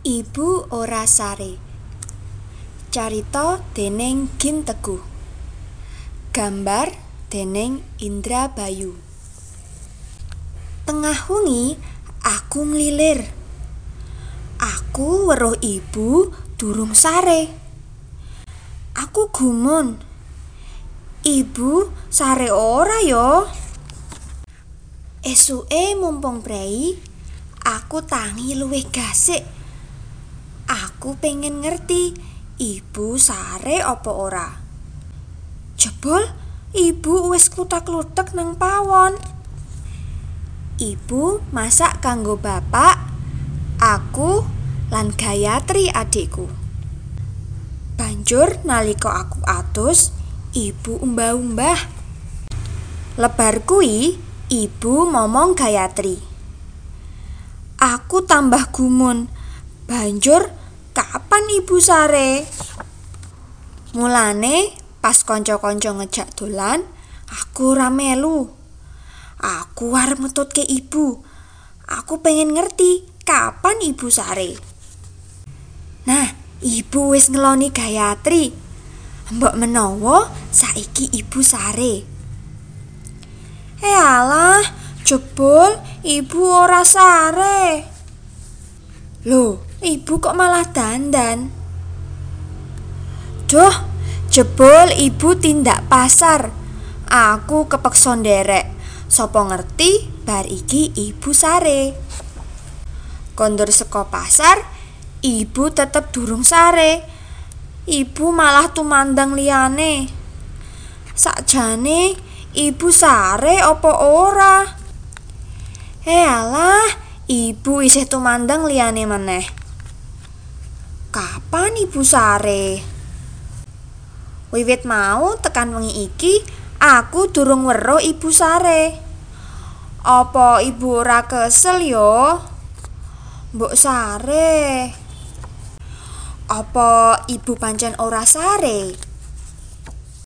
Ibu ora sare. Carita déning Gin Teguh. Gambar déning Indra Bayu. Tengah wengi aku nglilir. Aku weruh ibu durung sare. Aku gumun. Ibu sare ora ya? Esuke mumpung prei, aku tangi luwih gasik. Aku pengen ngerti ibu sare apa ora. Jebul ibu wis kluthak-kluthek nang pawon. Ibu masak kanggo bapak, aku lan Gayatri adikku. Banjur nalika aku atus, ibu umbah-umbah. Lebar kuwi ibu momong Gayatri. Aku tambah gumun. Banjur kapan ibu sare? Mulane pas kanca-kanca ngejak dolan, aku ora melu. Aku arep ngetutke ibu. Aku pengen ngerti kapan ibu sare. Nah, ibu wis ngeloni Gayatri. Mbok menawa saiki ibu sare. Eh alah, jebul ibu ora sare. Loh, ibu kok malah dandan? Duh, jebul ibu tindak pasar. Aku kepeksa nderek. Sapa ngerti bar iki ibu sare. Kondur saka pasar, ibu tetep durung sare. Ibu malah tumandang liyane. Sakjane ibu sare apa ora? Eh alah, ibu isih tumandang liyane meneh. Kapan ibu sare? Wiwit mau tekan wengi iki aku durung weruh ibu sare. Apa ibu ora kesel ya? Mbok sare. Apa ibu pancen ora sare?